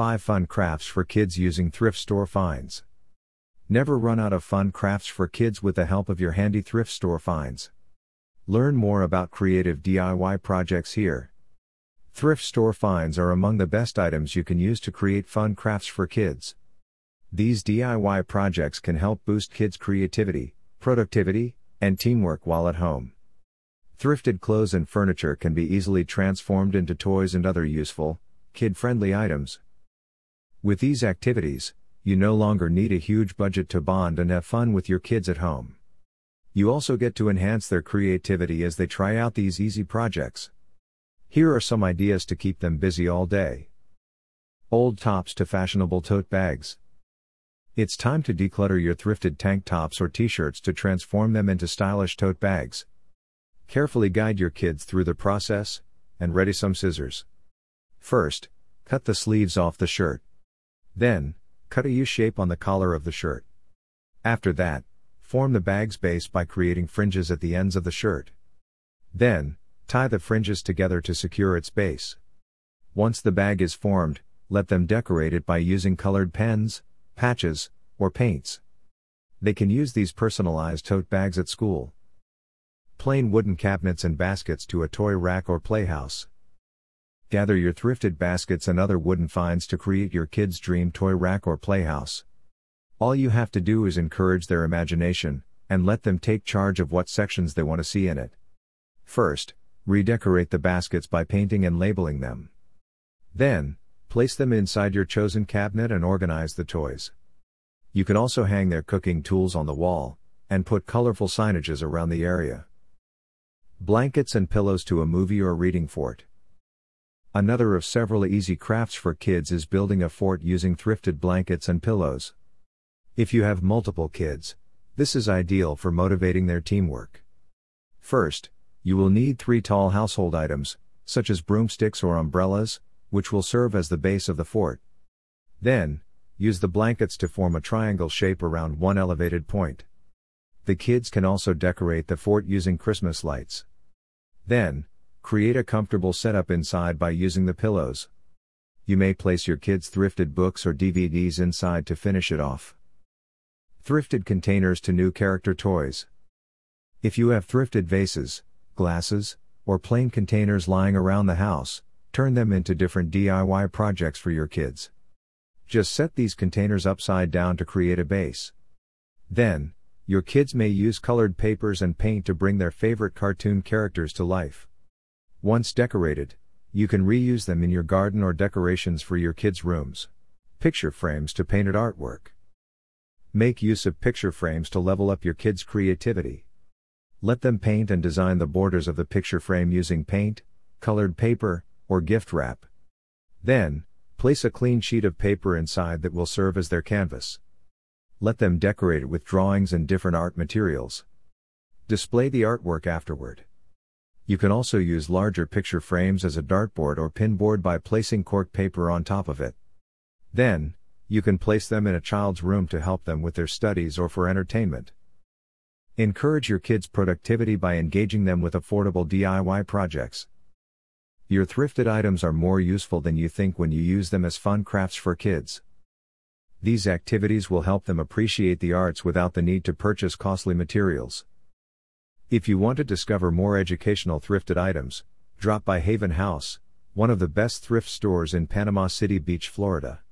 5 Fun Crafts for Kids Using Thrift Store Finds. Never run out of fun crafts for kids with the help of your handy thrift store finds. Learn more about creative DIY projects here. Thrift store finds are among the best items you can use to create fun crafts for kids. These DIY projects can help boost kids' creativity, productivity, and teamwork while at home. Thrifted clothes and furniture can be easily transformed into toys and other useful, kid friendly items. With these activities, you no longer need a huge budget to bond and have fun with your kids at home. You also get to enhance their creativity as they try out these easy projects. Here are some ideas to keep them busy all day. Old tops to fashionable tote bags. It's time to declutter your thrifted tank tops or t shirts to transform them into stylish tote bags. Carefully guide your kids through the process, and ready some scissors. First, cut the sleeves off the shirt. Then, cut a U shape on the collar of the shirt. After that, form the bag's base by creating fringes at the ends of the shirt. Then, tie the fringes together to secure its base. Once the bag is formed, let them decorate it by using colored pens, patches, or paints. They can use these personalized tote bags at school. Plain wooden cabinets and baskets to a toy rack or playhouse. Gather your thrifted baskets and other wooden finds to create your kids' dream toy rack or playhouse. All you have to do is encourage their imagination, and let them take charge of what sections they want to see in it. First, redecorate the baskets by painting and labeling them. Then, place them inside your chosen cabinet and organize the toys. You can also hang their cooking tools on the wall, and put colorful signages around the area. Blankets and pillows to a movie or reading fort. Another of several easy crafts for kids is building a fort using thrifted blankets and pillows. If you have multiple kids, this is ideal for motivating their teamwork. First, you will need three tall household items, such as broomsticks or umbrellas, which will serve as the base of the fort. Then, use the blankets to form a triangle shape around one elevated point. The kids can also decorate the fort using Christmas lights. Then, Create a comfortable setup inside by using the pillows. You may place your kids' thrifted books or DVDs inside to finish it off. Thrifted containers to new character toys. If you have thrifted vases, glasses, or plain containers lying around the house, turn them into different DIY projects for your kids. Just set these containers upside down to create a base. Then, your kids may use colored papers and paint to bring their favorite cartoon characters to life. Once decorated, you can reuse them in your garden or decorations for your kids' rooms. Picture frames to painted artwork. Make use of picture frames to level up your kids' creativity. Let them paint and design the borders of the picture frame using paint, colored paper, or gift wrap. Then, place a clean sheet of paper inside that will serve as their canvas. Let them decorate it with drawings and different art materials. Display the artwork afterward. You can also use larger picture frames as a dartboard or pinboard by placing cork paper on top of it. Then, you can place them in a child's room to help them with their studies or for entertainment. Encourage your kids' productivity by engaging them with affordable DIY projects. Your thrifted items are more useful than you think when you use them as fun crafts for kids. These activities will help them appreciate the arts without the need to purchase costly materials. If you want to discover more educational thrifted items, drop by Haven House, one of the best thrift stores in Panama City Beach, Florida.